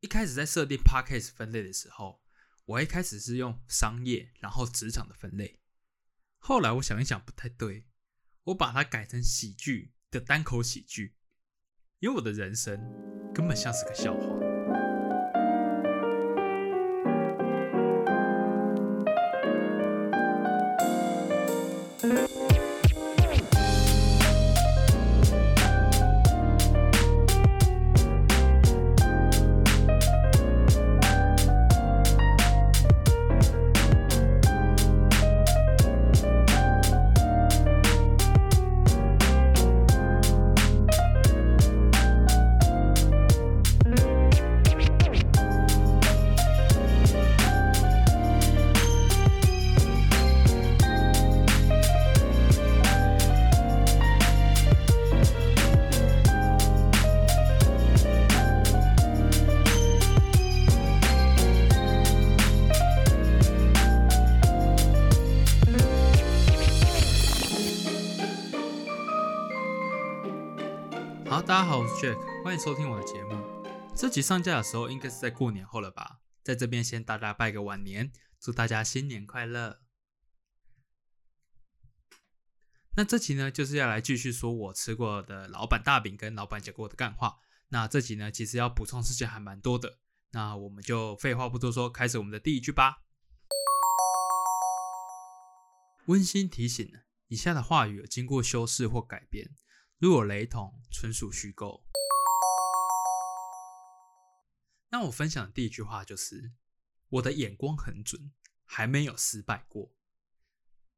一开始在设定 podcast 分类的时候，我一开始是用商业，然后职场的分类。后来我想一想不太对，我把它改成喜剧的单口喜剧，因为我的人生根本像是个笑话。收听我的节目。这集上架的时候应该是在过年后了吧？在这边先大家拜个晚年，祝大家新年快乐。那这集呢，就是要来继续说我吃过的老板大饼跟老板讲过的干话。那这集呢，其实要补充事情还蛮多的。那我们就废话不多说，开始我们的第一句吧。温馨提醒：以下的话语有经过修饰或改编。如有雷同，纯属虚构。那我分享的第一句话就是：“我的眼光很准，还没有失败过。”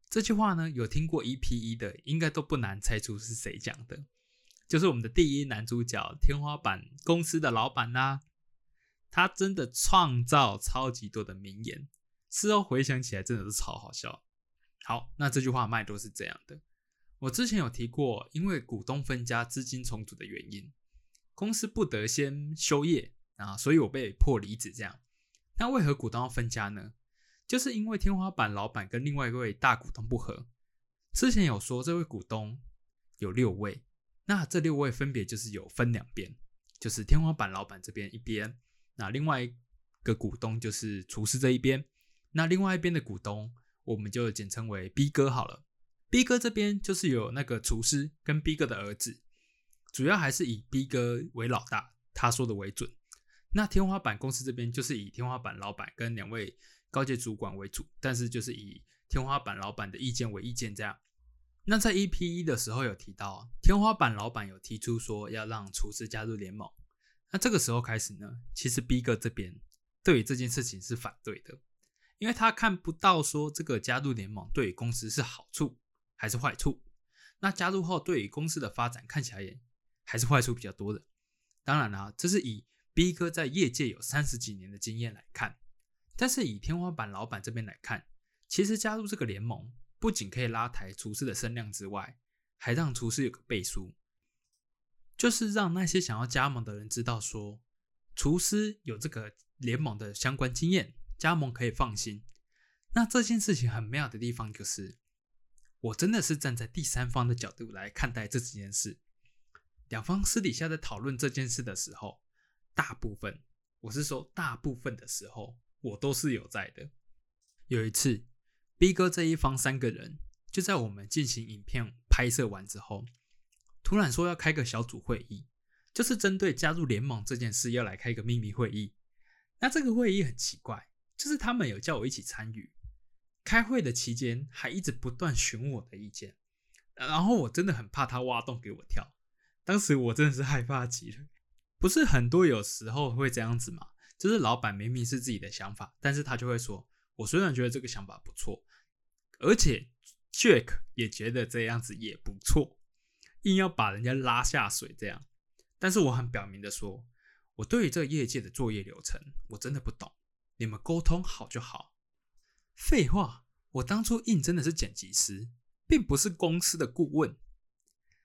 这句话呢，有听过 EP 一的，应该都不难猜出是谁讲的，就是我们的第一男主角——天花板公司的老板啦。他真的创造超级多的名言，事后回想起来，真的是超好笑。好，那这句话脉络是这样的。我之前有提过，因为股东分家、资金重组的原因，公司不得先休业啊，所以我被迫离职。这样，那为何股东要分家呢？就是因为天花板老板跟另外一位大股东不和。之前有说，这位股东有六位，那这六位分别就是有分两边，就是天花板老板这边一边，那另外一个股东就是厨师这一边，那另外一边的股东我们就简称为 B 哥好了。B 哥这边就是有那个厨师跟 B 哥的儿子，主要还是以 B 哥为老大，他说的为准。那天花板公司这边就是以天花板老板跟两位高阶主管为主，但是就是以天花板老板的意见为意见这样。那在 EP 一的时候有提到，天花板老板有提出说要让厨师加入联盟。那这个时候开始呢，其实 B 哥这边对于这件事情是反对的，因为他看不到说这个加入联盟对公司是好处。还是坏处？那加入后对于公司的发展看起来也还是坏处比较多的。当然了，这是以 B 哥在业界有三十几年的经验来看。但是以天花板老板这边来看，其实加入这个联盟不仅可以拉抬厨师的声量之外，还让厨师有个背书，就是让那些想要加盟的人知道说，厨师有这个联盟的相关经验，加盟可以放心。那这件事情很妙的地方就是。我真的是站在第三方的角度来看待这几件事。两方私底下在讨论这件事的时候，大部分我是说大部分的时候，我都是有在的。有一次，B 哥这一方三个人就在我们进行影片拍摄完之后，突然说要开个小组会议，就是针对加入联盟这件事要来开一个秘密会议。那这个会议很奇怪，就是他们有叫我一起参与。开会的期间还一直不断询我的意见，然后我真的很怕他挖洞给我跳。当时我真的是害怕极了。不是很多有时候会这样子嘛？就是老板明明是自己的想法，但是他就会说：“我虽然觉得这个想法不错，而且 Jack 也觉得这样子也不错，硬要把人家拉下水这样。”但是我很表明的说：“我对于这个业界的作业流程我真的不懂，你们沟通好就好。”废话，我当初应征的是剪辑师，并不是公司的顾问，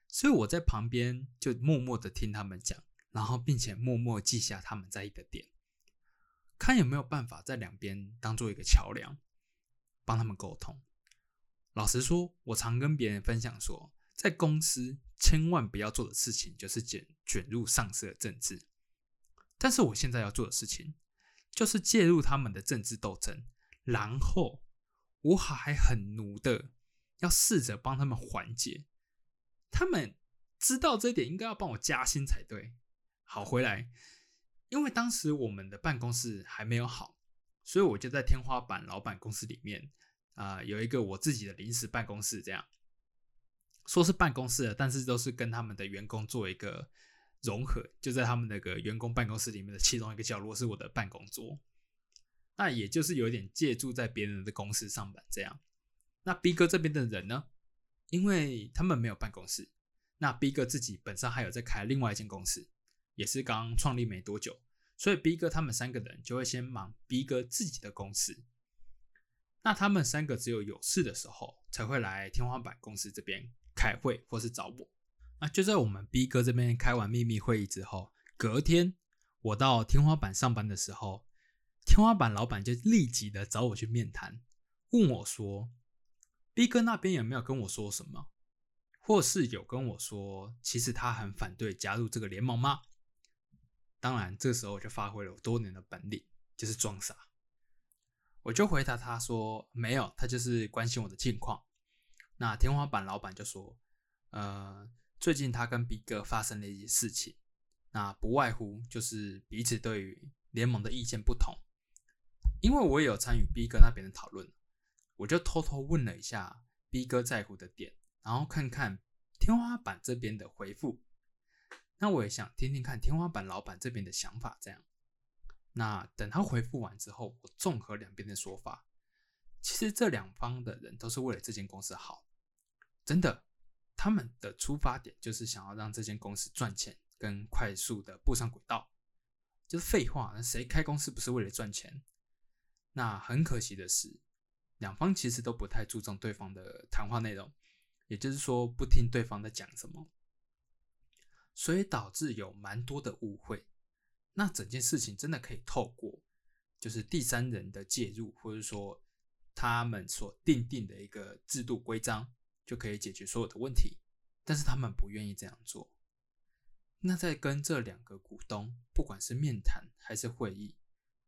所以我在旁边就默默的听他们讲，然后并且默默记下他们在意的点，看有没有办法在两边当做一个桥梁，帮他们沟通。老实说，我常跟别人分享说，在公司千万不要做的事情就是卷卷入上司的政治。但是我现在要做的事情，就是介入他们的政治斗争，然后我还很奴的要试着帮他们缓解。他们知道这一点，应该要帮我加薪才对。好，回来，因为当时我们的办公室还没有好，所以我就在天花板老板公司里面啊，有一个我自己的临时办公室，这样说是办公室，但是都是跟他们的员工做一个。融合就在他们那个员工办公室里面的其中一个角落是我的办公桌，那也就是有点借住在别人的公司上班这样。那 B 哥这边的人呢，因为他们没有办公室，那 B 哥自己本身还有在开另外一间公司，也是刚创立没多久，所以 B 哥他们三个人就会先忙 B 哥自己的公司。那他们三个只有有事的时候才会来天花板公司这边开会或是找我。那就在我们 B 哥这边开完秘密会议之后，隔天我到天花板上班的时候，天花板老板就立即的找我去面谈，问我说：“B 哥那边有没有跟我说什么，或是有跟我说，其实他很反对加入这个联盟吗？”当然，这时候我就发挥了我多年的本领，就是装傻。我就回答他说：“没有，他就是关心我的近况。”那天花板老板就说：“呃。”最近他跟 B 哥发生了一些事情，那不外乎就是彼此对于联盟的意见不同。因为我也有参与 B 哥那边的讨论，我就偷偷问了一下 B 哥在乎的点，然后看看天花板这边的回复。那我也想听听看天花板老板这边的想法。这样，那等他回复完之后，我综合两边的说法，其实这两方的人都是为了这间公司好，真的。他们的出发点就是想要让这间公司赚钱，跟快速的步上轨道，就是废话。那谁开公司不是为了赚钱？那很可惜的是，两方其实都不太注重对方的谈话内容，也就是说不听对方在讲什么，所以导致有蛮多的误会。那整件事情真的可以透过就是第三人的介入，或者说他们所定定的一个制度规章。就可以解决所有的问题，但是他们不愿意这样做。那在跟这两个股东，不管是面谈还是会议，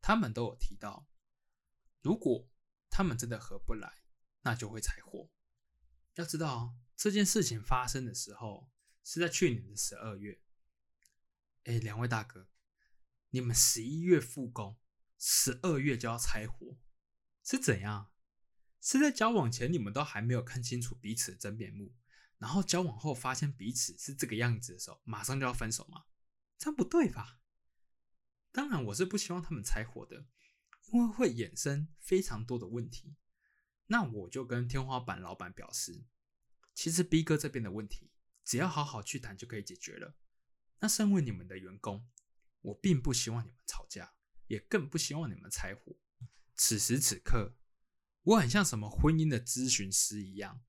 他们都有提到，如果他们真的合不来，那就会柴火。要知道这件事情发生的时候是在去年的十二月。哎，两位大哥，你们十一月复工，十二月就要拆伙，是怎样？是在交往前你们都还没有看清楚彼此的真面目，然后交往后发现彼此是这个样子的时候，马上就要分手吗？这样不对吧？当然，我是不希望他们拆伙的，因为会衍生非常多的问题。那我就跟天花板老板表示，其实 B 哥这边的问题，只要好好去谈就可以解决了。那身为你们的员工，我并不希望你们吵架，也更不希望你们拆伙。此时此刻。我很像什么婚姻的咨询师一样，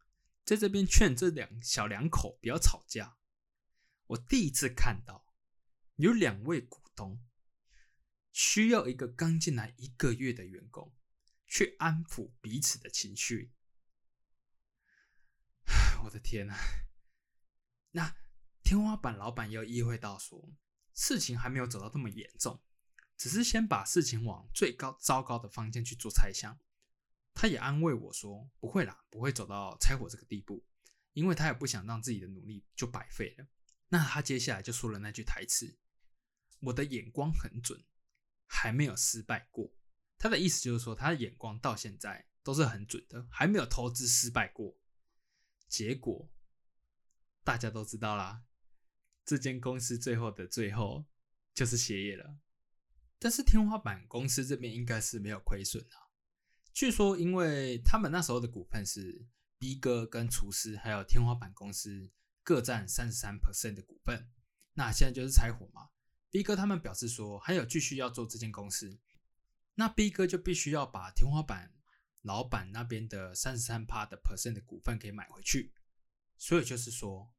在这边劝这两小两口不要吵架。我第一次看到有两位股东需要一个刚进来一个月的员工去安抚彼此的情绪。我的天呐！那天花板老板又意会到说，事情还没有走到这么严重，只是先把事情往最高糟糕的方向去做猜想。他也安慰我说：“不会啦，不会走到拆伙这个地步，因为他也不想让自己的努力就白费了。”那他接下来就说了那句台词：“我的眼光很准，还没有失败过。”他的意思就是说，他的眼光到现在都是很准的，还没有投资失败过。结果大家都知道啦，这间公司最后的最后就是歇业了。但是天花板公司这边应该是没有亏损啊。据说，因为他们那时候的股份是 B 哥跟厨师还有天花板公司各占三十三 percent 的股份，那现在就是拆伙嘛。B 哥他们表示说，还有继续要做这间公司，那 B 哥就必须要把天花板老板那边的三十三趴的 percent 的股份给买回去。所以就是说，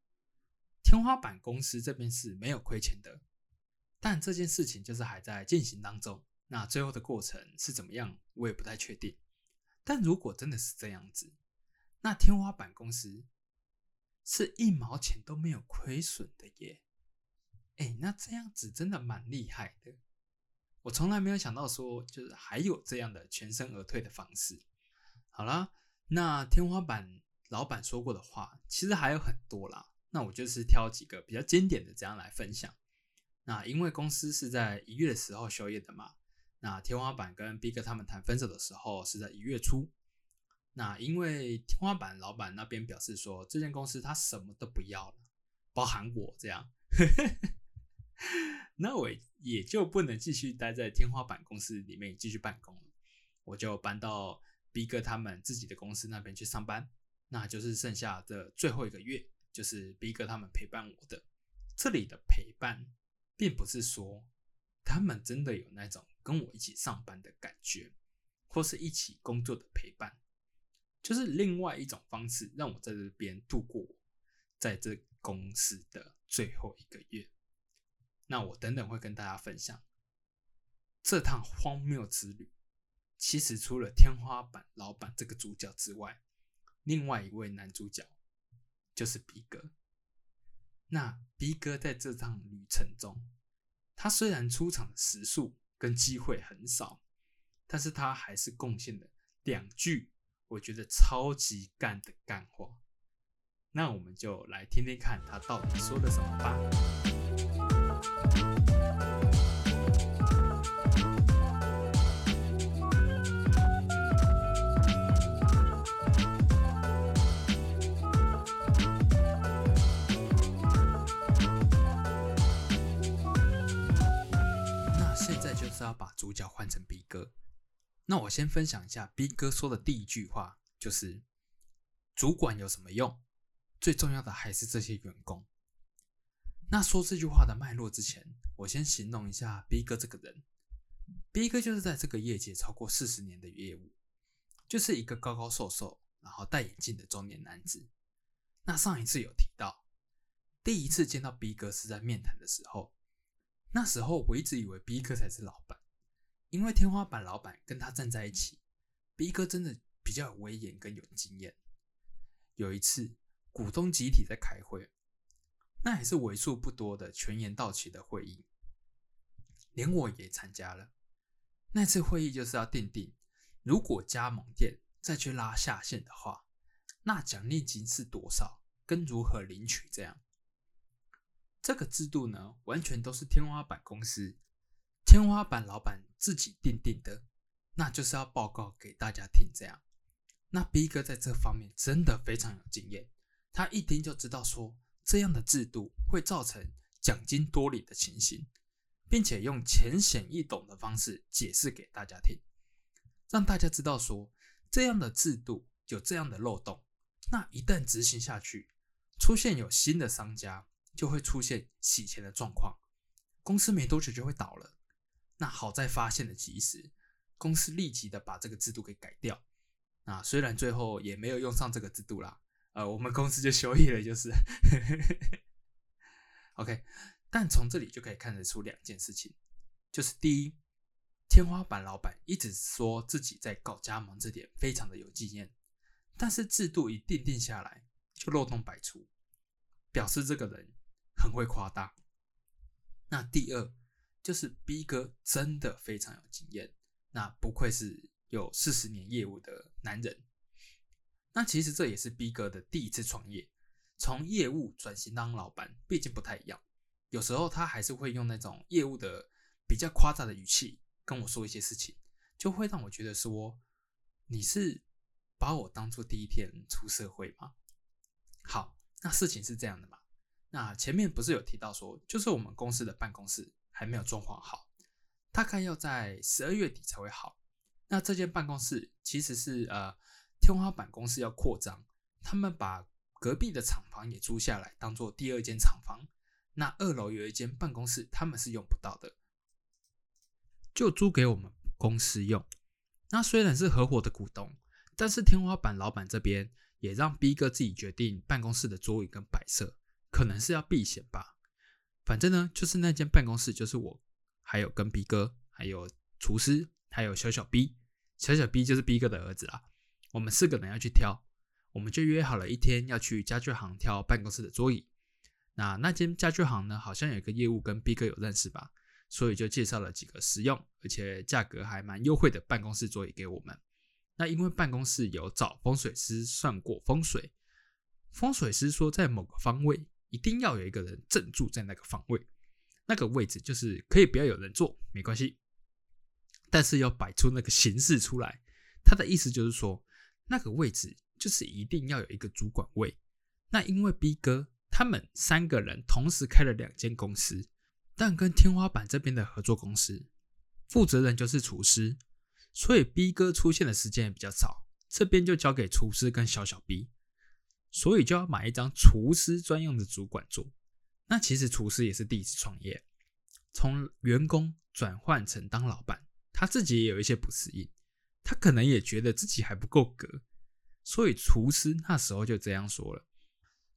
天花板公司这边是没有亏钱的，但这件事情就是还在进行当中。那最后的过程是怎么样，我也不太确定。但如果真的是这样子，那天花板公司是一毛钱都没有亏损的耶。哎，那这样子真的蛮厉害的。我从来没有想到说，就是还有这样的全身而退的方式。好啦，那天花板老板说过的话，其实还有很多啦。那我就是挑几个比较经典的这样来分享。那因为公司是在一月的时候休业的嘛，那天花板跟 B 哥他们谈分手的时候是在一月初。那因为天花板老板那边表示说，这间公司他什么都不要了，包含我这样。那我也就不能继续待在天花板公司里面继续办公了，我就搬到 B 哥他们自己的公司那边去上班。那就是剩下的最后一个月，就是 B 哥他们陪伴我的。这里的陪伴，并不是说他们真的有那种跟我一起上班的感觉，或是一起工作的陪伴，就是另外一种方式，让我在这边度过在这公司的最后一个月。那我等等会跟大家分享这趟荒谬之旅。其实除了天花板老板这个主角之外，另外一位男主角就是 B 哥。那 B 哥在这趟旅程中，他虽然出场的时数跟机会很少，但是他还是贡献了两句我觉得超级干的干话。那我们就来听听看他到底说了什么吧。要把主角换成 B 哥。那我先分享一下 B 哥说的第一句话，就是“主管有什么用？最重要的还是这些员工。”那说这句话的脉络之前，我先形容一下 B 哥这个人。B 哥就是在这个业界超过四十年的业务，就是一个高高瘦瘦，然后戴眼镜的中年男子。那上一次有提到，第一次见到 B 哥是在面谈的时候，那时候我一直以为 B 哥才是老板，因为天花板老板跟他站在一起，B 哥真的比较有威严跟有经验。有一次股东集体在开会。那也是为数不多的全员到齐的会议，连我也参加了。那次会议就是要定定，如果加盟店再去拉下线的话，那奖励金是多少，跟如何领取这样。这个制度呢，完全都是天花板公司、天花板老板自己定定的，那就是要报告给大家听这样。那 B 哥在这方面真的非常有经验，他一听就知道说。这样的制度会造成奖金多领的情形，并且用浅显易懂的方式解释给大家听，让大家知道说这样的制度有这样的漏洞。那一旦执行下去，出现有新的商家，就会出现洗钱的状况，公司没多久就会倒了。那好在发现的及时，公司立即的把这个制度给改掉。那虽然最后也没有用上这个制度啦。呃，我们公司就休业了，就是，OK。但从这里就可以看得出两件事情，就是第一，天花板老板一直说自己在搞加盟这点非常的有经验，但是制度一定定下来就漏洞百出，表示这个人很会夸大。那第二，就是 B 哥真的非常有经验，那不愧是有四十年业务的男人。那其实这也是 B 哥的第一次创业，从业务转型当老板，毕竟不太一样。有时候他还是会用那种业务的比较夸张的语气跟我说一些事情，就会让我觉得说你是把我当做第一天出社会吗？好，那事情是这样的嘛。那前面不是有提到说，就是我们公司的办公室还没有装潢好，大概要在十二月底才会好。那这间办公室其实是呃。天花板公司要扩张，他们把隔壁的厂房也租下来，当做第二间厂房。那二楼有一间办公室，他们是用不到的，就租给我们公司用。那虽然是合伙的股东，但是天花板老板这边也让 B 哥自己决定办公室的桌椅跟摆设，可能是要避险吧。反正呢，就是那间办公室就是我，还有跟 B 哥，还有厨师，还有小小 B，小小 B 就是 B 哥的儿子啦。我们四个人要去挑，我们就约好了一天要去家具行挑办公室的桌椅。那那间家具行呢，好像有一个业务跟 B 哥有认识吧，所以就介绍了几个实用而且价格还蛮优惠的办公室桌椅给我们。那因为办公室有找风水师算过风水，风水师说在某个方位一定要有一个人正住在那个方位，那个位置就是可以不要有人坐没关系，但是要摆出那个形式出来。他的意思就是说，那个位置就是一定要有一个主管位。那因为 B 哥他们三个人同时开了两间公司。但跟天花板这边的合作公司负责人就是厨师，所以 B 哥出现的时间也比较早，这边就交给厨师跟小小 B，所以就要买一张厨师专用的主管桌。那其实厨师也是第一次创业，从员工转换成当老板，他自己也有一些不适应，他可能也觉得自己还不够格，所以厨师那时候就这样说了：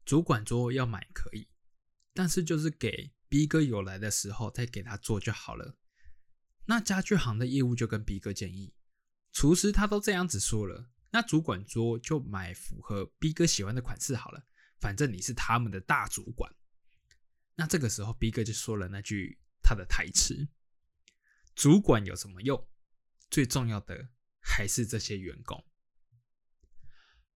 主管桌要买可以，但是就是给。B 哥有来的时候再给他做就好了。那家具行的业务就跟 B 哥建议，厨师他都这样子说了，那主管桌就买符合 B 哥喜欢的款式好了。反正你是他们的大主管。那这个时候 B 哥就说了那句他的台词：“主管有什么用？最重要的还是这些员工。”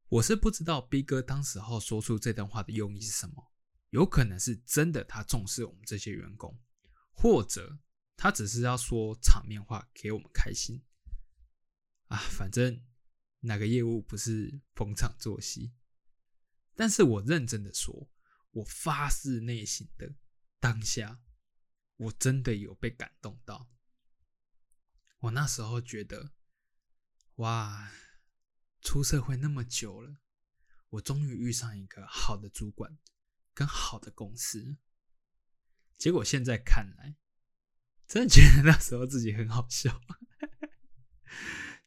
我是不知道 B 哥当时候说出这段话的用意是什么。有可能是真的，他重视我们这些员工，或者他只是要说场面话给我们开心啊。反正哪个业务不是逢场作戏？但是我认真的说，我发自内心的当下，我真的有被感动到。我那时候觉得，哇，出社会那么久了，我终于遇上一个好的主管。跟好的公司，结果现在看来，真的觉得那时候自己很好笑。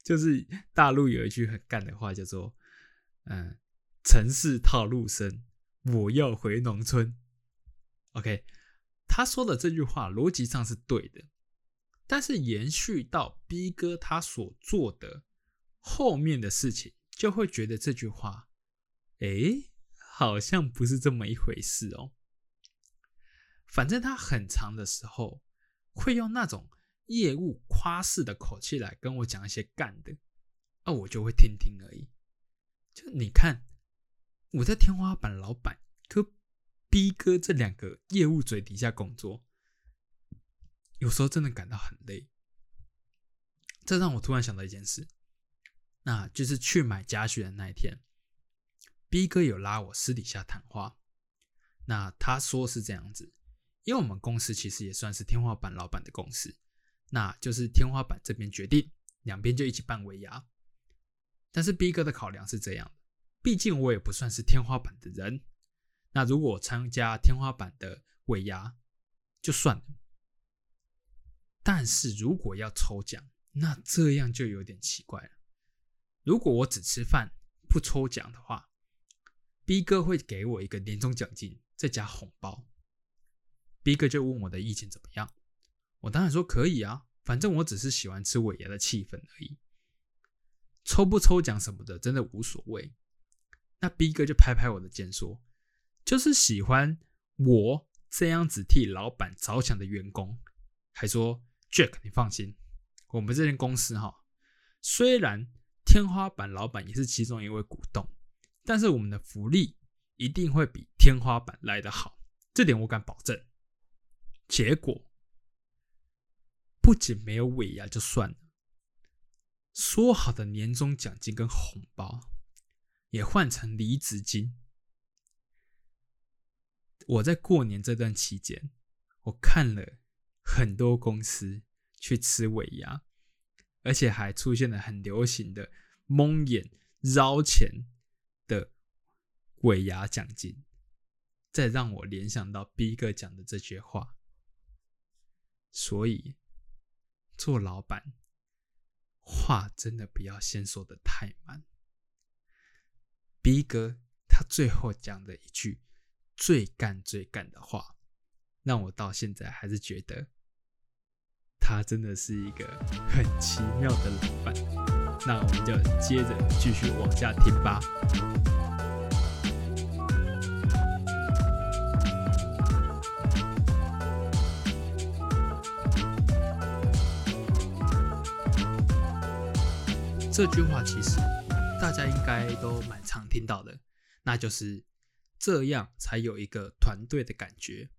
就是大陆有一句很干的话，叫做“嗯，城市套路深，我要回农村。” OK，他说的这句话逻辑上是对的，但是延续到 B 哥他所做的后面的事情，就会觉得这句话，哎。好像不是这么一回事哦。反正他很长的时候会用那种业务夸式的口气来跟我讲一些干的，啊，我就会听听而已。就你看，我在天花板老板跟 B 哥这两个业务嘴底下工作，有时候真的感到很累。这让我突然想到一件事，那就是去买家具的那一天。B 哥有拉我私底下谈话，那他说是这样子，因为我们公司其实也算是天花板老板的公司，那就是天花板这边决定，两边就一起办尾牙。但是 B 哥的考量是这样的，毕竟我也不算是天花板的人，那如果参加天花板的尾牙就算了，但是如果要抽奖，那这样就有点奇怪了。如果我只吃饭不抽奖的话，B 哥会给我一个年终奖金，再加红包。B 哥就问我的意见怎么样，我当然说可以啊，反正我只是喜欢吃尾牙的气氛而已，抽不抽奖什么的真的无所谓。那 B 哥就拍拍我的肩说，就是喜欢我这样子替老板着想的员工，还说 Jack 你放心，我们这间公司哈，虽然天花板老板也是其中一位股东。但是我们的福利一定会比天花板来得好，这点我敢保证。结果不仅没有尾牙就算了，说好的年终奖金跟红包也换成离职金。我在过年这段期间，我看了很多公司去吃尾牙，而且还出现了很流行的蒙眼捞钱。的尾牙奖金，再让我联想到 B 哥讲的这句话，所以做老板话真的不要先说的太满。B 哥他最后讲的一句最干最干的话，让我到现在还是觉得他真的是一个很奇妙的老板。那我们就接着继续往下听吧。这句话其实大家应该都蛮常听到的，那就是这样才有一个团队的感觉。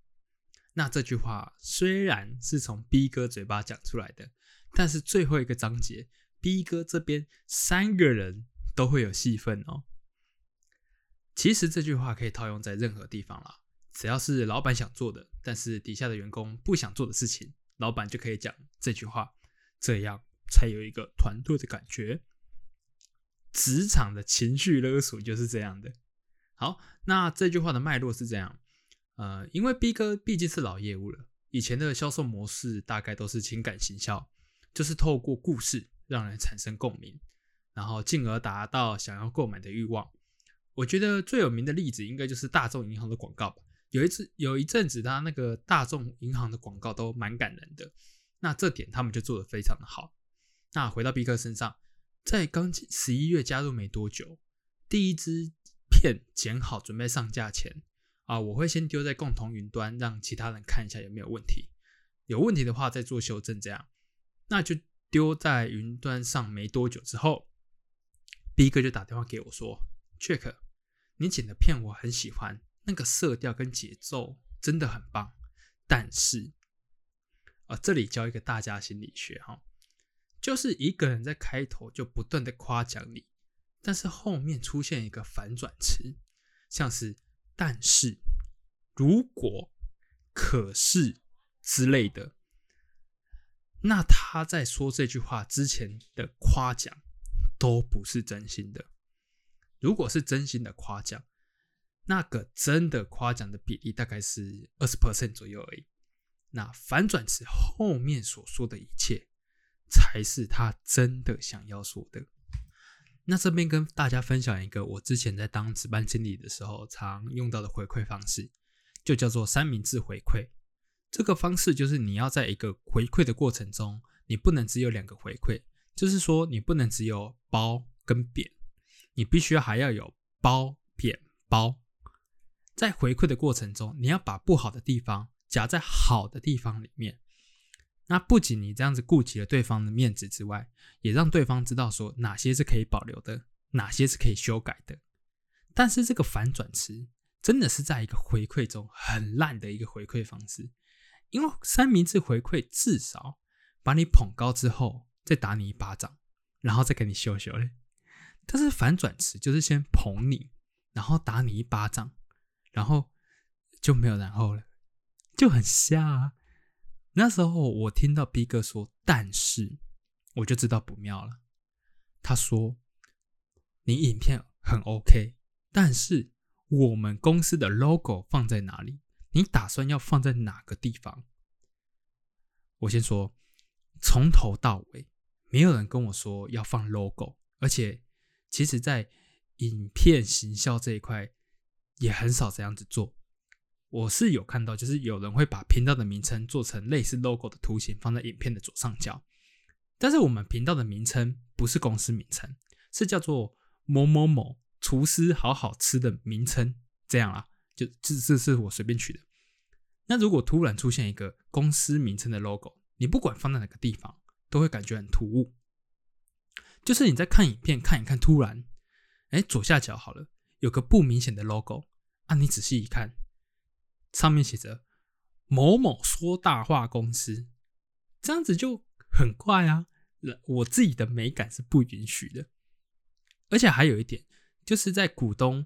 那这句话虽然是从 B 哥嘴巴讲出来的，但是最后一个章节，B 哥这边三个人都会有戏份哦。其实这句话可以套用在任何地方啦，只要是老板想做的，但是底下的员工不想做的事情，老板就可以讲这句话，这样才有一个团队的感觉。职场的情绪勒索就是这样的。好，那这句话的脉络是这样。呃，因为 B 哥毕竟是老业务了，以前的销售模式大概都是情感行销，就是透过故事让人产生共鸣，然后进而达到想要购买的欲望。我觉得最有名的例子应该就是大众银行的广告吧。有一次有一阵子，他那个大众银行的广告都蛮感人的，那这点他们就做得非常的好。那回到 B 哥身上，在刚十一月加入没多久，第一支片剪好准备上架前。啊，我会先丢在共同云端，让其他人看一下有没有问题。有问题的话再做修正，这样那就丢在云端上没多久之后，B 哥就打电话给我说：“Jack，你剪的片我很喜欢，那个色调跟节奏真的很棒。但是啊，这里教一个大家心理学哈，就是一个人在开头就不断的夸奖你，但是后面出现一个反转词，像是。”但是，如果、可是之类的，那他在说这句话之前的夸奖都不是真心的。如果是真心的夸奖，那个真的夸奖的比例大概是二十 percent 左右而已。那反转词后面所说的一切，才是他真的想要说的。那这边跟大家分享一个我之前在当值班经理的时候常用到的回馈方式，就叫做三明治回馈。这个方式就是你要在一个回馈的过程中，你不能只有两个回馈，就是说你不能只有褒跟贬，你必须还要有褒贬褒。在回馈的过程中，你要把不好的地方夹在好的地方里面。那不仅你这样子顾及了对方的面子之外，也让对方知道说哪些是可以保留的，哪些是可以修改的。但是这个反转词真的是在一个回馈中很烂的一个回馈方式，因为三明治回馈至少把你捧高之后再打你一巴掌，然后再给你修修嘞。但是反转词就是先捧你，然后打你一巴掌，然后就没有然后了，就很瞎啊。那时候我听到 B 哥说，但是我就知道不妙了。他说：“你影片很 OK，但是我们公司的 logo 放在哪里？你打算要放在哪个地方？”我先说，从头到尾没有人跟我说要放 logo，而且其实，在影片行销这一块也很少这样子做。我是有看到，就是有人会把频道的名称做成类似 logo 的图形，放在影片的左上角。但是我们频道的名称不是公司名称，是叫做某某某厨师好好吃的名称，这样啊，就这这是我随便取的。那如果突然出现一个公司名称的 logo，你不管放在哪个地方，都会感觉很突兀。就是你在看影片看一看，突然，哎，左下角好了，有个不明显的 logo，啊，你仔细一看。上面写着“某某说大话公司”，这样子就很怪啊！我自己的美感是不允许的。而且还有一点，就是在股东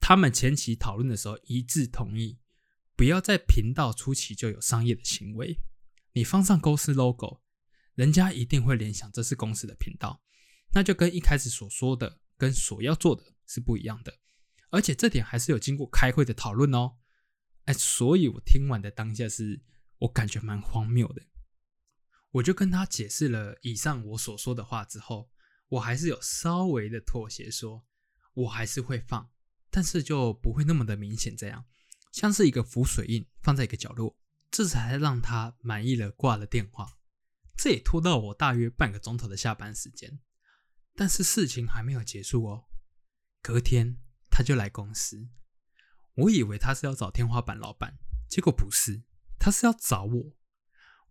他们前期讨论的时候一致同意，不要在频道初期就有商业的行为。你放上公司 logo，人家一定会联想这是公司的频道，那就跟一开始所说的跟所要做的是不一样的。而且这点还是有经过开会的讨论哦。哎，所以我听完的当下是我感觉蛮荒谬的，我就跟他解释了以上我所说的话之后，我还是有稍微的妥协，说我还是会放，但是就不会那么的明显，这样像是一个浮水印放在一个角落，这才让他满意了，挂了电话。这也拖到我大约半个钟头的下班时间，但是事情还没有结束哦，隔天他就来公司。我以为他是要找天花板老板，结果不是，他是要找我。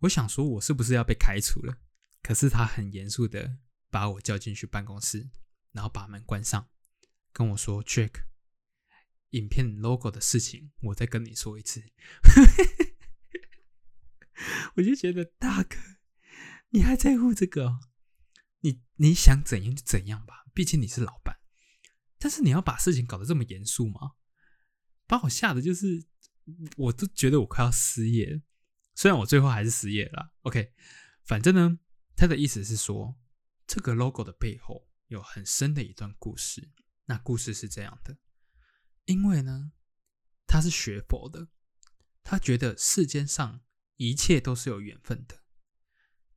我想说，我是不是要被开除了？可是他很严肃的把我叫进去办公室，然后把门关上，跟我说：“Jack，影片 logo 的事情，我再跟你说一次。”我就觉得大哥，你还在乎这个？你你想怎样就怎样吧，毕竟你是老板。但是你要把事情搞得这么严肃吗？把我吓得就是，我都觉得我快要失业。虽然我最后还是失业了。OK，反正呢，他的意思是说，这个 logo 的背后有很深的一段故事。那故事是这样的：因为呢，他是学佛的，他觉得世间上一切都是有缘分的。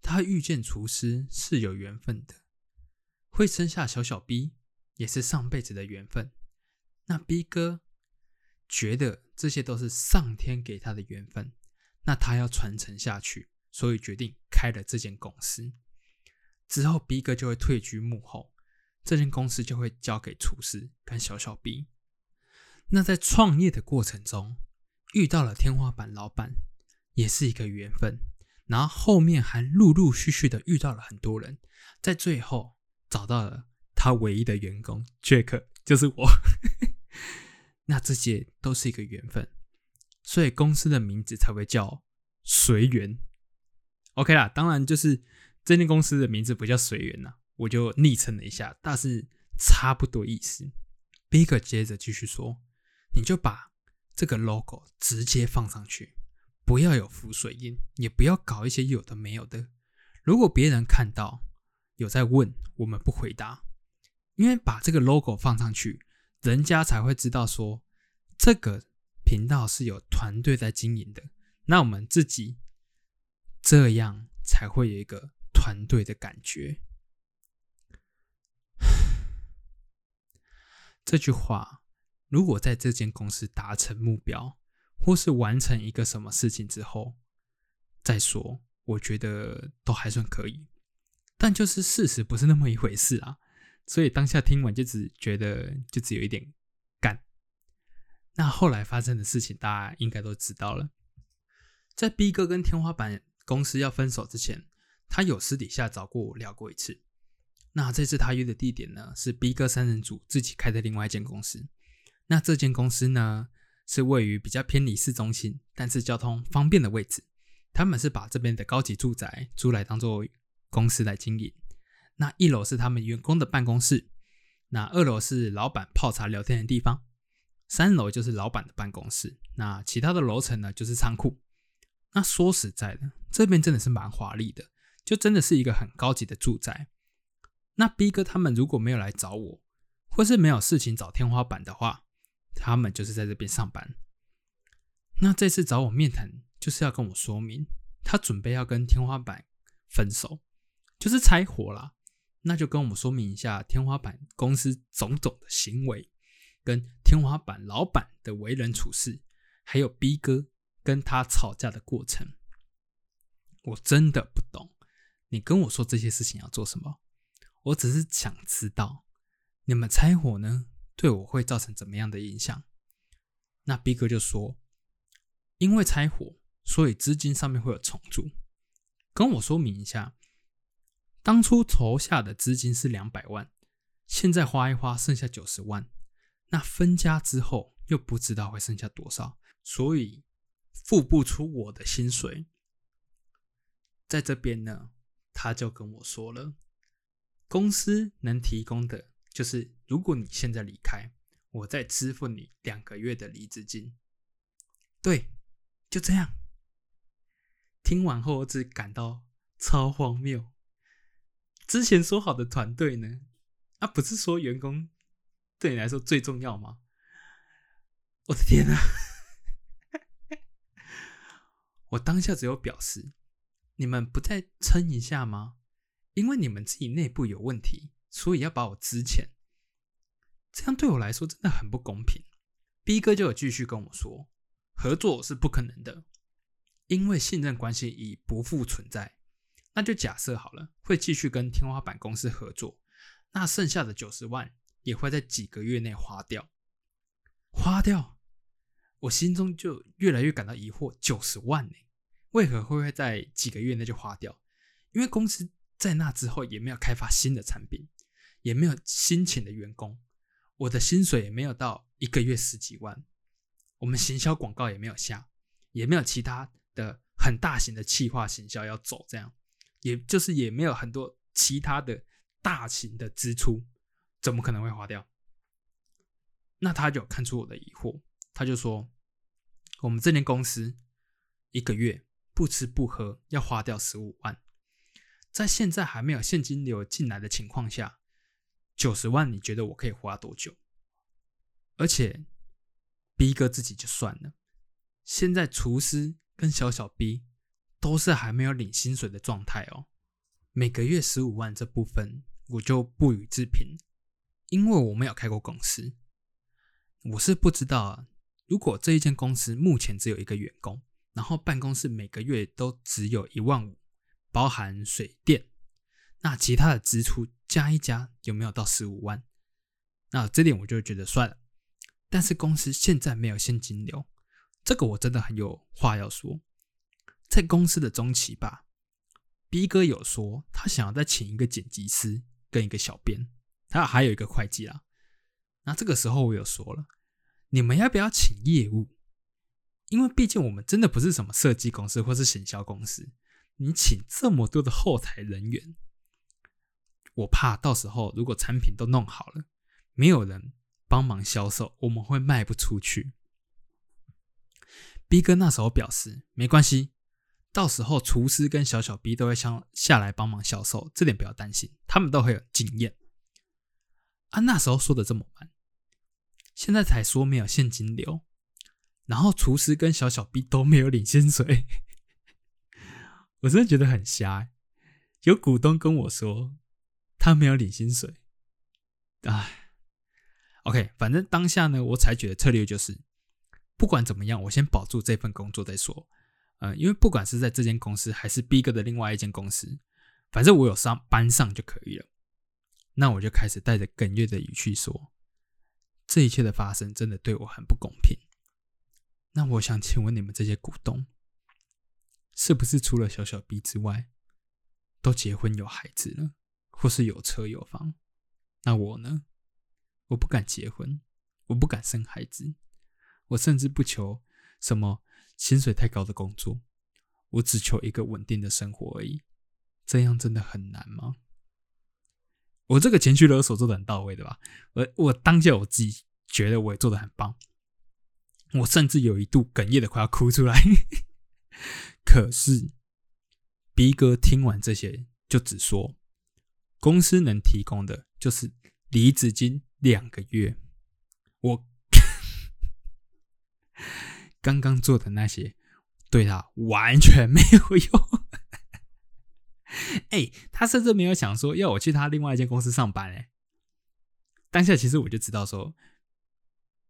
他遇见厨师是有缘分的，会生下小小 B。也是上辈子的缘分。那 B 哥觉得这些都是上天给他的缘分，那他要传承下去，所以决定开了这间公司。之后 B 哥就会退居幕后，这间公司就会交给厨师跟小小 B。那在创业的过程中，遇到了天花板老板，也是一个缘分。然后后面还陆陆续续的遇到了很多人，在最后找到了。他唯一的员工 Jack 就是我，那这些都是一个缘分，所以公司的名字才会叫随缘。OK 啦，当然就是这间公司的名字不叫随缘呐，我就昵称了一下，但是差不多意思。Big 接着继续说，你就把这个 logo 直接放上去，不要有浮水印，也不要搞一些有的没有的。如果别人看到有在问，我们不回答。因为把这个 logo 放上去，人家才会知道说这个频道是有团队在经营的。那我们自己这样才会有一个团队的感觉。这句话，如果在这间公司达成目标，或是完成一个什么事情之后再说，我觉得都还算可以。但就是事实不是那么一回事啊。所以当下听完就只觉得就只有一点干。那后来发生的事情大家应该都知道了。在 B 哥跟天花板公司要分手之前，他有私底下找过我聊过一次。那这次他约的地点呢是 B 哥三人组自己开的另外一间公司。那这间公司呢是位于比较偏离市中心，但是交通方便的位置。他们是把这边的高级住宅租来当做公司来经营。那一楼是他们员工的办公室，那二楼是老板泡茶聊天的地方，三楼就是老板的办公室，那其他的楼层呢就是仓库。那说实在的，这边真的是蛮华丽的，就真的是一个很高级的住宅。那 B 哥他们如果没有来找我，或是没有事情找天花板的话，他们就是在这边上班。那这次找我面谈，就是要跟我说明，他准备要跟天花板分手，就是拆伙啦。那就跟我们说明一下天花板公司种种的行为，跟天花板老板的为人处事，还有 B 哥跟他吵架的过程。我真的不懂，你跟我说这些事情要做什么？我只是想知道，你们拆伙呢，对我会造成怎么样的影响？那 B 哥就说，因为拆伙，所以资金上面会有重组。跟我说明一下。当初筹下的资金是两百万，现在花一花剩下九十万，那分家之后又不知道会剩下多少，所以付不出我的薪水。在这边呢，他就跟我说了，公司能提供的就是，如果你现在离开，我再支付你两个月的离职金。对，就这样。听完后，我只感到超荒谬。之前说好的团队呢？啊，不是说员工对你来说最重要吗？我的天哪！我当下只有表示，你们不再撑一下吗？因为你们自己内部有问题，所以要把我支遣。这样对我来说真的很不公平。B 哥就有继续跟我说，合作是不可能的，因为信任关系已不复存在。那就假设好了，会继续跟天花板公司合作，那剩下的九十万也会在几个月内花掉。花掉，我心中就越来越感到疑惑：九十万呢？为何会会在几个月内就花掉？因为公司在那之后也没有开发新的产品，也没有新请的员工，我的薪水也没有到一个月十几万，我们行销广告也没有下，也没有其他的很大型的企划行销要走，这样，也就是也没有很多其他的大型的支出，怎么可能会花掉？那他就看出我的疑惑，他就说，我们这间公司一个月不吃不喝要花掉十五万。在现在还没有现金流进来的情况下，九十万你觉得我可以花多久？而且，B 哥自己就算了，现在厨师跟小小 B 都是还没有领薪水的状态哦。每个月十五万这部分我就不予置评，因为我没有开过公司，我是不知道啊。如果这一间公司目前只有一个员工，然后办公室每个月都只有一万五。包含水电，那其他的支出加一加有没有到十五万？那这点我就觉得算了。但是公司现在没有现金流，这个我真的很有话要说。在公司的中期吧，B 哥有说他想要再请一个剪辑师跟一个小编，他还有一个会计啦。那这个时候我有说了，你们要不要请业务？因为毕竟我们真的不是什么设计公司或是行销公司。你请这么多的后台人员，我怕到时候如果产品都弄好了，没有人帮忙销售，我们会卖不出去。B 哥那时候表示没关系，到时候厨师跟小小 B 都会下下来帮忙销售，这点不要担心，他们都会有经验。啊，那时候说的这么慢，现在才说没有现金流，然后厨师跟小小 B 都没有领薪水。我真的觉得很瞎，有股东跟我说他没有领薪水，唉，OK，反正当下呢，我采取的策略就是，不管怎么样，我先保住这份工作再说。呃，因为不管是在这间公司还是 B 哥的另外一间公司，反正我有上班上就可以了。那我就开始带着哽咽的语气说，这一切的发生真的对我很不公平。那我想请问你们这些股东。是不是除了小小 B 之外，都结婚有孩子了，或是有车有房？那我呢？我不敢结婚，我不敢生孩子，我甚至不求什么薪水太高的工作，我只求一个稳定的生活而已。这样真的很难吗？我这个情绪勒索做的很到位，对吧？我我当下我自己觉得我也做的很棒，我甚至有一度哽咽的快要哭出来。可是，B 哥听完这些，就只说公司能提供的就是离职金两个月。我刚刚做的那些，对他完全没有用。哎，他甚至没有想说要我去他另外一间公司上班。哎，当下其实我就知道说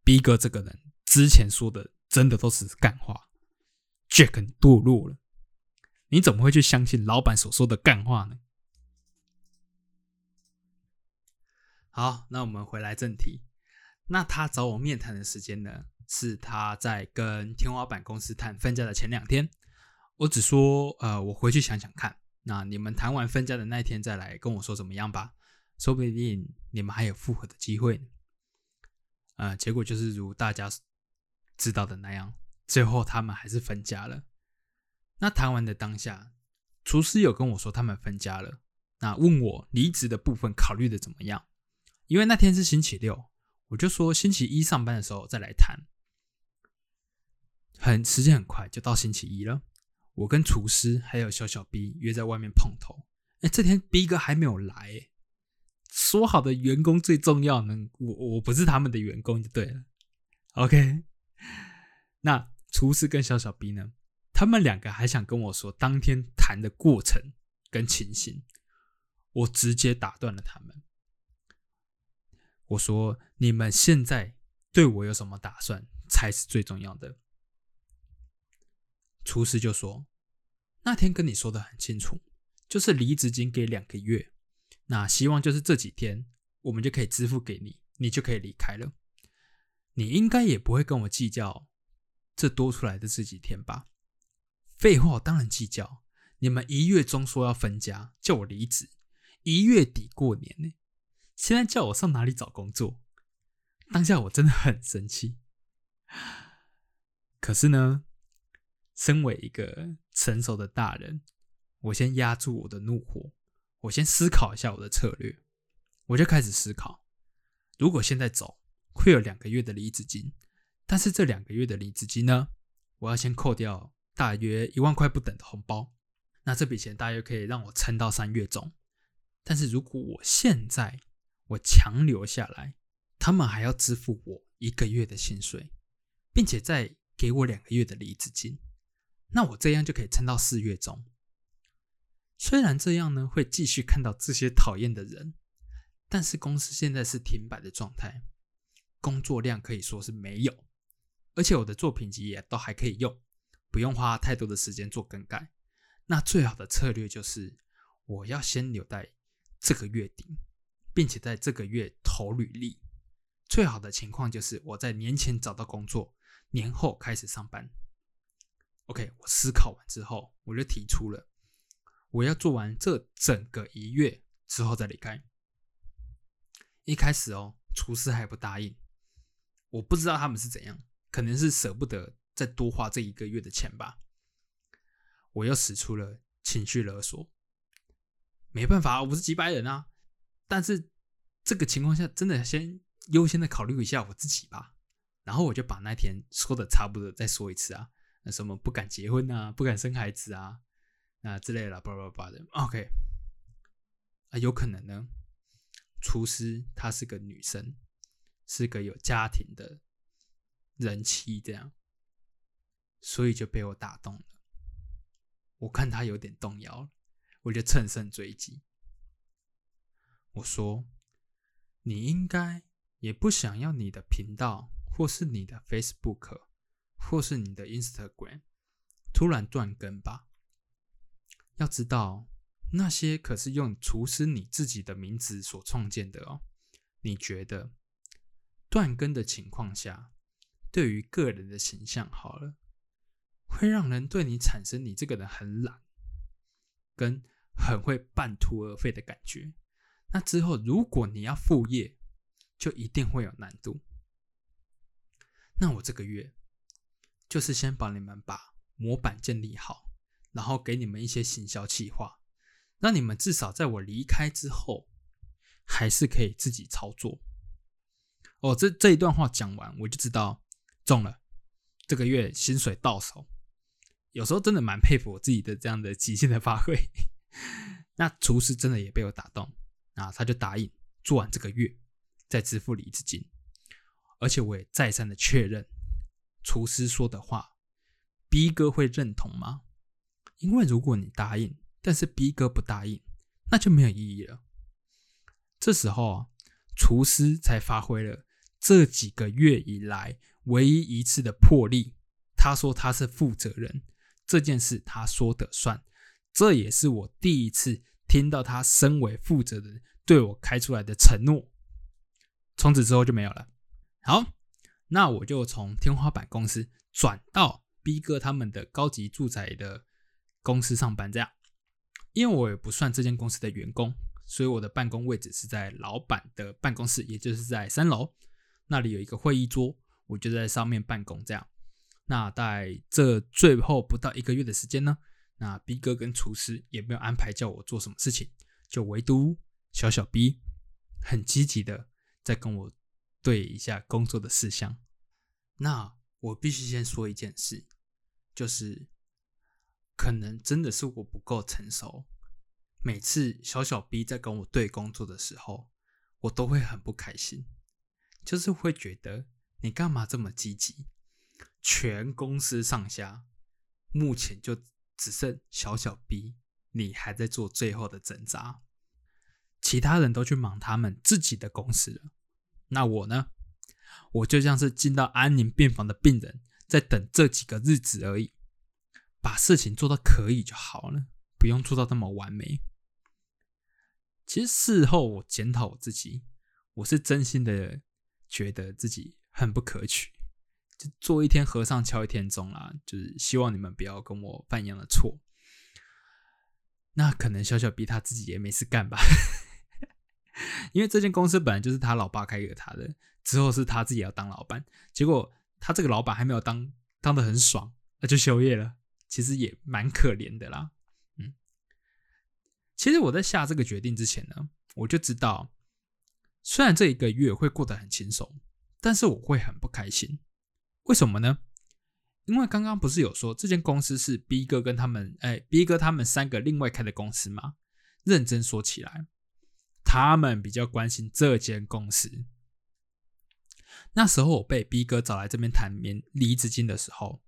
，B 哥这个人之前说的真的都是干话。Jack 堕落了，你怎么会去相信老板所说的干话呢？好，那我们回来正题。那他找我面谈的时间呢？是他在跟天花板公司谈分家的前两天。我只说，呃，我回去想想看。那你们谈完分家的那一天再来跟我说怎么样吧？说不定你们还有复合的机会。呃，结果就是如大家知道的那样。最后他们还是分家了。那谈完的当下，厨师有跟我说他们分家了。那问我离职的部分考虑的怎么样？因为那天是星期六，我就说星期一上班的时候再来谈。很时间很快就到星期一了，我跟厨师还有小小 B 约在外面碰头。哎，这天 B 哥还没有来，说好的员工最重要呢，我我不是他们的员工就对了。OK，那。厨师跟小小 B 呢，他们两个还想跟我说当天谈的过程跟情形，我直接打断了他们。我说：“你们现在对我有什么打算才是最重要的。”厨师就说：“那天跟你说的很清楚，就是离职金给两个月，那希望就是这几天我们就可以支付给你，你就可以离开了。你应该也不会跟我计较。”这多出来的这几天吧，废话，当然计较。你们一月中说要分家，叫我离职，一月底过年呢，现在叫我上哪里找工作？当下我真的很生气。可是呢，身为一个成熟的大人，我先压住我的怒火，我先思考一下我的策略。我就开始思考，如果现在走，会有两个月的离职金，但是这两个月的离职金呢，我要先扣掉大约一万块不等的红包，那这笔钱大约可以让我撑到三月中。但是如果我现在我强留下来，他们还要支付我一个月的薪水，并且再给我两个月的离职金，那我这样就可以撑到四月中。虽然这样呢，会继续看到这些讨厌的人。但是公司现在是停摆的状态，工作量可以说是没有，而且我的作品集也都还可以用，不用花太多的时间做更改。那最好的策略就是，我要先留在这个月底，并且在这个月投履历。最好的情况就是我在年前找到工作，年后开始上班。OK，我思考完之后，我就提出了，我要做完这整个一月之后再离开。一开始哦，厨师还不答应，我不知道他们是怎样，可能是舍不得再多花这一个月的钱吧。我又使出了情绪勒索，没办法，我不是几百人啊。但是这个情况下，真的先优先的考虑一下我自己吧。然后我就把那天说的差不多再说一次啊，那什么不敢结婚啊，不敢生孩子啊，那之类的，叭叭叭的。OK，啊，有可能呢。厨师她是个女生，是个有家庭的人妻，这样，所以就被我打动了。我看她有点动摇，我就乘胜追击。我说：“你应该也不想要你的频道，或是你的 Facebook，或是你的 Instagram 突然断更吧？要知道。”那些可是用厨师你自己的名字所创建的哦。你觉得断更的情况下，对于个人的形象好了，会让人对你产生你这个人很懒，跟很会半途而废的感觉。那之后如果你要副业，就一定会有难度。那我这个月就是先帮你们把模板建立好，然后给你们一些行销计划。那你们至少在我离开之后，还是可以自己操作。哦，这这一段话讲完，我就知道中了。这个月薪水到手，有时候真的蛮佩服我自己的这样的极限的发挥。那厨师真的也被我打动，啊，他就答应做完这个月再支付离职金。而且我也再三的确认，厨师说的话，B 哥会认同吗？因为如果你答应。但是 B 哥不答应，那就没有意义了。这时候啊，厨师才发挥了这几个月以来唯一一次的魄力。他说他是负责人，这件事他说的算。这也是我第一次听到他身为负责人对我开出来的承诺。从此之后就没有了。好，那我就从天花板公司转到 B 哥他们的高级住宅的公司上班，这样。因为我也不算这间公司的员工，所以我的办公位置是在老板的办公室，也就是在三楼那里有一个会议桌，我就在上面办公。这样，那在这最后不到一个月的时间呢，那 B 哥跟厨师也没有安排叫我做什么事情，就唯独小小 B 很积极的在跟我对一下工作的事项。那我必须先说一件事，就是。可能真的是我不够成熟，每次小小 B 在跟我对工作的时候，我都会很不开心，就是会觉得你干嘛这么积极？全公司上下目前就只剩小小 B，你还在做最后的挣扎，其他人都去忙他们自己的公司了，那我呢？我就像是进到安宁病房的病人，在等这几个日子而已。把事情做到可以就好了，不用做到那么完美。其实事后我检讨我自己，我是真心的觉得自己很不可取，就做一天和尚敲一天钟啦。就是希望你们不要跟我犯一样的错。那可能小小逼他自己也没事干吧，因为这间公司本来就是他老爸开给他的，之后是他自己要当老板，结果他这个老板还没有当当的很爽，那就休业了，其实也蛮可怜的啦。嗯，其实我在下这个决定之前呢，我就知道，虽然这一个月会过得很轻松，但是我会很不开心。为什么呢？因为刚刚不是有说这间公司是 B 哥跟他们，哎，B 哥他们三个另外开的公司吗？认真说起来，他们比较关心这间公司。那时候我被 B 哥找来这边谈免离职金的时候，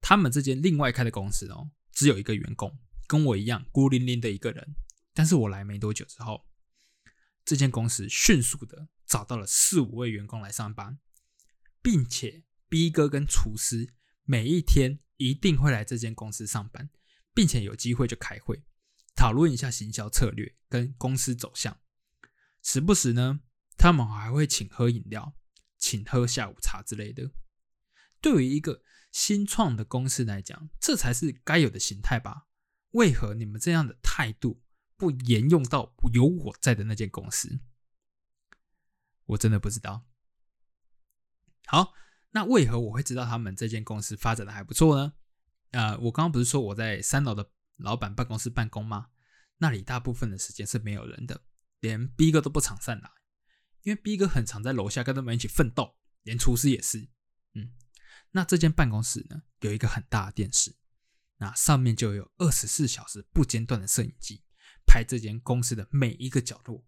他们这间另外开的公司哦，只有一个员工，跟我一样孤零零的一个人。但是我来没多久之后，这间公司迅速的找到了四五位员工来上班，并且 B 哥跟厨师。每一天一定会来这间公司上班，并且有机会就开会，讨论一下行销策略跟公司走向。时不时呢，他们还会请喝饮料，请喝下午茶之类的。对于一个新创的公司来讲，这才是该有的形态吧？为何你们这样的态度不沿用到有我在的那间公司？我真的不知道。好。那为何我会知道他们这间公司发展的还不错呢？呃，我刚刚不是说我在三楼的老板办公室办公吗？那里大部分的时间是没有人的，连逼哥都不常上来，因为 B 哥很常在楼下跟他们一起奋斗，连厨师也是。嗯，那这间办公室呢，有一个很大的电视，那上面就有二十四小时不间断的摄影机，拍这间公司的每一个角落，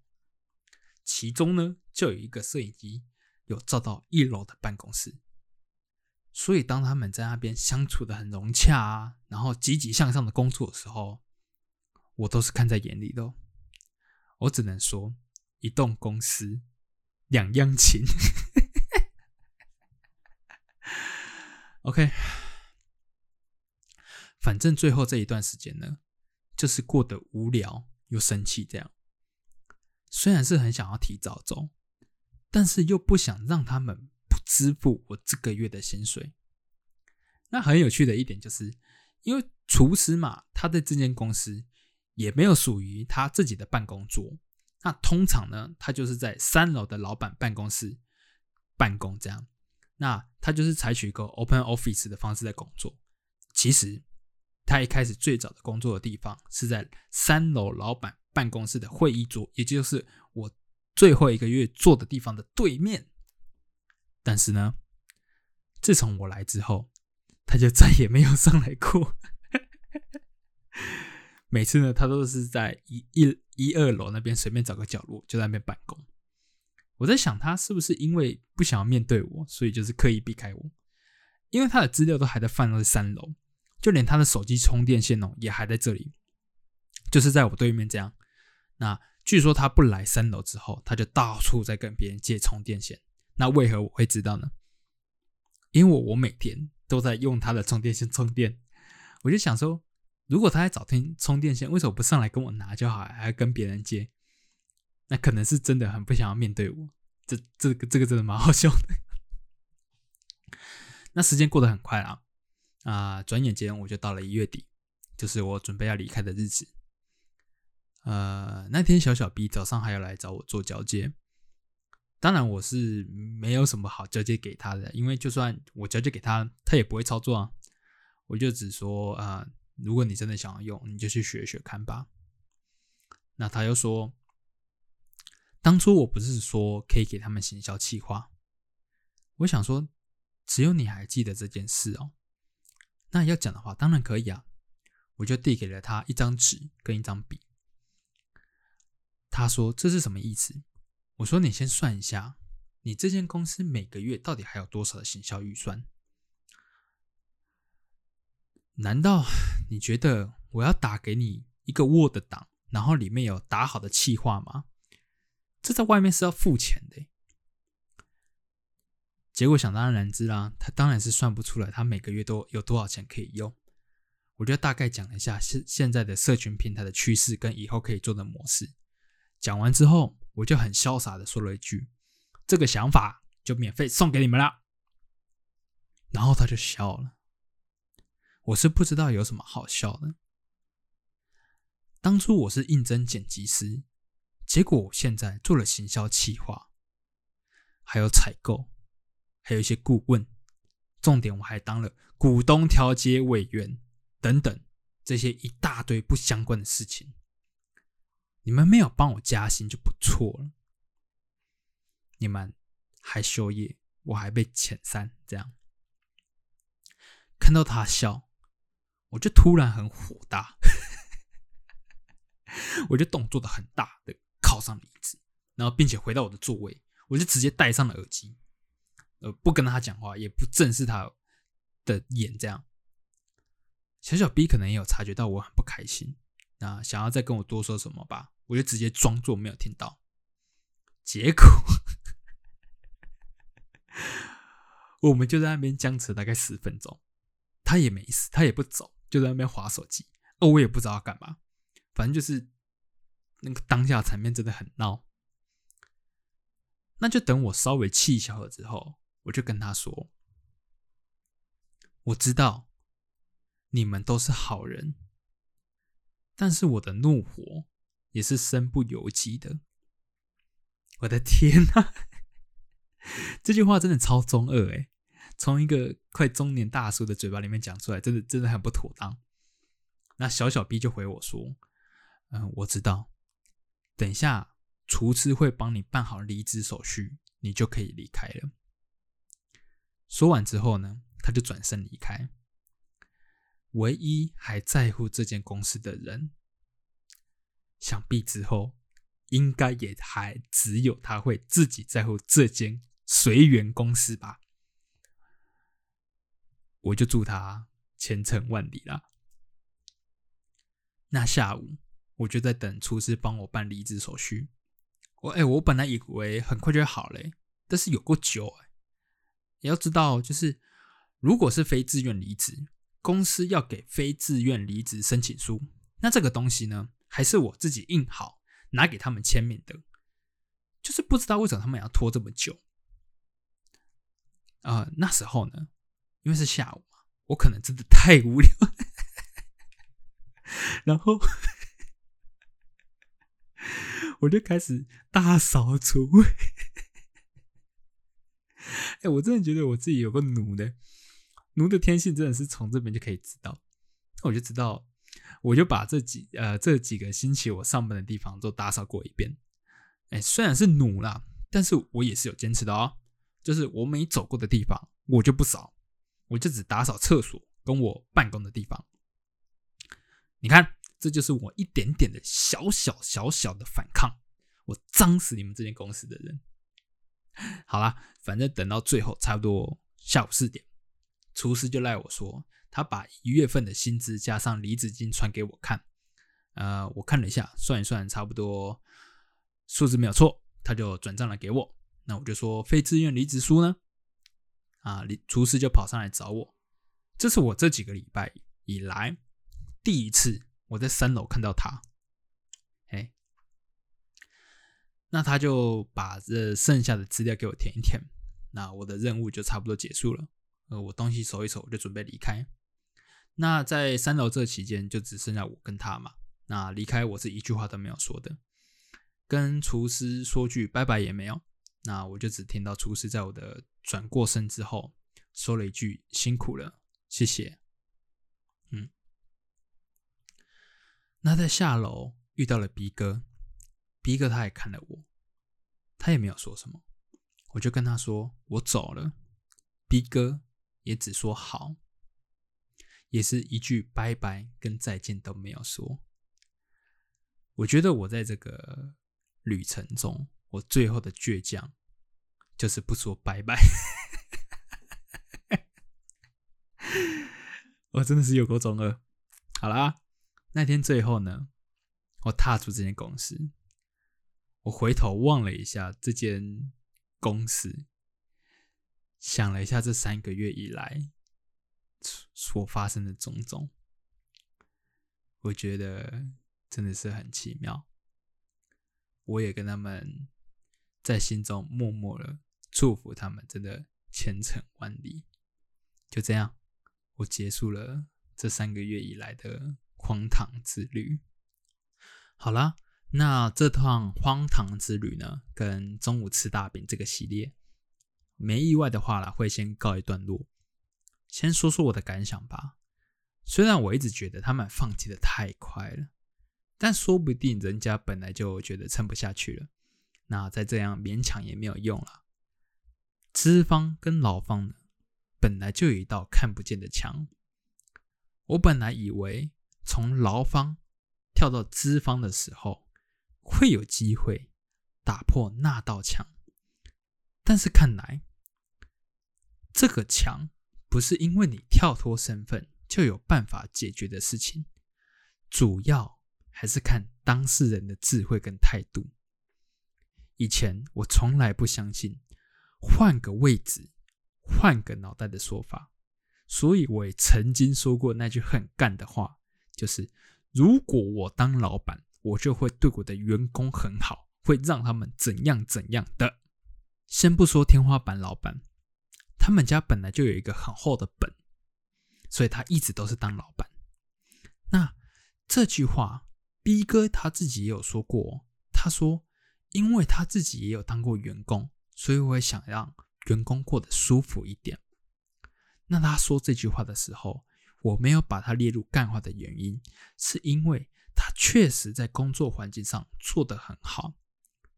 其中呢，就有一个摄影机有照到一楼的办公室。所以，当他们在那边相处的很融洽啊，然后积极向上的工作的时候，我都是看在眼里的。我只能说，一栋公司两样情。OK，反正最后这一段时间呢，就是过得无聊又生气这样。虽然是很想要提早走，但是又不想让他们不。支付我这个月的薪水。那很有趣的一点就是，因为厨师嘛，他在这间公司也没有属于他自己的办公桌。那通常呢，他就是在三楼的老板办公室办公这样。那他就是采取一个 open office 的方式在工作。其实他一开始最早的工作的地方是在三楼老板办公室的会议桌，也就是我最后一个月坐的地方的对面。但是呢，自从我来之后，他就再也没有上来过。每次呢，他都是在一一一二楼那边随便找个角落就在那边办公。我在想，他是不是因为不想要面对我，所以就是刻意避开我？因为他的资料都还在放在三楼，就连他的手机充电线哦也还在这里，就是在我对面这样。那据说他不来三楼之后，他就到处在跟别人借充电线。那为何我会知道呢？因为我我每天都在用他的充电线充电，我就想说，如果他在找天充电线，为什么不上来跟我拿就好，还跟别人借？那可能是真的很不想要面对我。这这个这个真的蛮好笑的。那时间过得很快啊，啊，转眼间我就到了一月底，就是我准备要离开的日子。呃，那天小小 B 早上还要来找我做交接。当然我是没有什么好交接给他的，因为就算我交接给他，他也不会操作啊。我就只说啊，如果你真的想要用，你就去学学看吧。那他又说，当初我不是说可以给他们行销企划？我想说，只有你还记得这件事哦。那要讲的话，当然可以啊。我就递给了他一张纸跟一张笔。他说这是什么意思？我说：“你先算一下，你这间公司每个月到底还有多少的行销预算？难道 你觉得我要打给你一个 Word 档，然后里面有打好的企划吗？这在外面是要付钱的。结果想当然知啦，他当然是算不出来，他每个月都有多少钱可以用。我就大概讲了一下现现在的社群平台的趋势跟以后可以做的模式。讲完之后。”我就很潇洒的说了一句：“这个想法就免费送给你们了。”然后他就笑了。我是不知道有什么好笑的。当初我是应征剪辑师，结果我现在做了行销企划，还有采购，还有一些顾问，重点我还当了股东调解委员等等这些一大堆不相关的事情。你们没有帮我加薪就不错了，你们还休业，我还被遣散，这样看到他笑，我就突然很火大。我就动作的很大的靠上椅子，然后并且回到我的座位，我就直接戴上了耳机，呃，不跟他讲话，也不正视他的眼，这样。小小 B 可能也有察觉到我很不开心，那想要再跟我多说什么吧，我就直接装作没有听到。结果 我们就在那边僵持大概十分钟，他也没死，他也不走，就在那边划手机，哦，我也不知道干嘛。反正就是那个当下场面真的很闹，那就等我稍微气消了之后，我就跟他说：“我知道你们都是好人，但是我的怒火也是身不由己的。”我的天哪，这句话真的超中二哎！从一个快中年大叔的嘴巴里面讲出来，真的真的很不妥当。那小小 B 就回我说。嗯，我知道。等一下，厨师会帮你办好离职手续，你就可以离开了。说完之后呢，他就转身离开。唯一还在乎这间公司的人，想必之后应该也还只有他会自己在乎这间随缘公司吧。我就祝他前程万里啦。那下午。我就在等厨师帮我办离职手续。我哎，我本来以为很快就会好嘞，但是有过久哎。也要知道，就是如果是非自愿离职，公司要给非自愿离职申请书，那这个东西呢，还是我自己印好拿给他们签名的。就是不知道为什么他们要拖这么久。啊，那时候呢，因为是下午嘛，我可能真的太无聊，然后。我就开始大扫除，哎，我真的觉得我自己有个奴的，奴的天性真的是从这边就可以知道。那我就知道，我就把这几呃这几个星期我上班的地方都打扫过一遍。哎，虽然是奴啦，但是我也是有坚持的哦。就是我没走过的地方，我就不扫，我就只打扫厕所跟我办公的地方。你看。这就是我一点点的小小小小的反抗，我脏死你们这间公司的人！好啦，反正等到最后差不多下午四点，厨师就赖我说，他把一月份的薪资加上离职金传给我看，呃，我看了一下，算一算，差不多数字没有错，他就转账了给我。那我就说非自愿离职书呢？啊，厨师就跑上来找我，这是我这几个礼拜以来第一次。我在三楼看到他，哎，那他就把这剩下的资料给我填一填，那我的任务就差不多结束了。呃，我东西收一收，我就准备离开。那在三楼这期间，就只剩下我跟他嘛。那离开我是一句话都没有说的，跟厨师说句拜拜也没有。那我就只听到厨师在我的转过身之后说了一句辛苦了，谢谢。嗯那在下楼遇到了 B 哥，B 哥他也看了我，他也没有说什么，我就跟他说我走了，B 哥也只说好，也是一句拜拜跟再见都没有说。我觉得我在这个旅程中，我最后的倔强就是不说拜拜，我真的是有够中二。好啦。那天最后呢，我踏出这间公司，我回头望了一下这间公司，想了一下这三个月以来所发生的种种，我觉得真的是很奇妙。我也跟他们在心中默默的祝福他们，真的前程万里。就这样，我结束了这三个月以来的。荒唐之旅，好啦，那这趟荒唐之旅呢，跟中午吃大饼这个系列，没意外的话啦，会先告一段落。先说说我的感想吧。虽然我一直觉得他们放弃的太快了，但说不定人家本来就觉得撑不下去了。那再这样勉强也没有用了。资方跟劳方呢，本来就有一道看不见的墙。我本来以为从劳方跳到资方的时候，会有机会打破那道墙，但是看来这个墙不是因为你跳脱身份就有办法解决的事情，主要还是看当事人的智慧跟态度。以前我从来不相信换个位置、换个脑袋的说法，所以我也曾经说过那句很干的话，就是如果我当老板，我就会对我的员工很好，会让他们怎样怎样的。先不说天花板老板，他们家本来就有一个很厚的本，所以他一直都是当老板。那这句话，B 哥他自己也有说过，他说。因为他自己也有当过员工，所以我也想让员工过得舒服一点。那他说这句话的时候，我没有把他列入干话的原因，是因为他确实在工作环境上做得很好，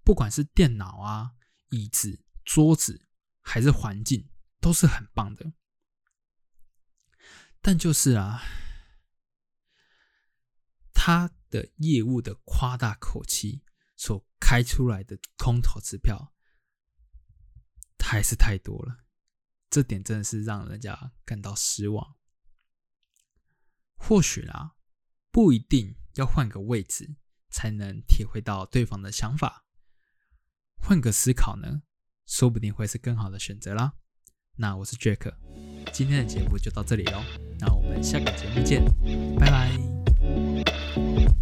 不管是电脑啊、椅子、桌子，还是环境，都是很棒的。但就是啊，他的业务的夸大口气。所开出来的空头支票还是太多了，这点真的是让人家感到失望。或许啦，不一定要换个位置才能体会到对方的想法，换个思考呢，说不定会是更好的选择啦。那我是 Jack，今天的节目就到这里喽，那我们下个节目见，拜拜。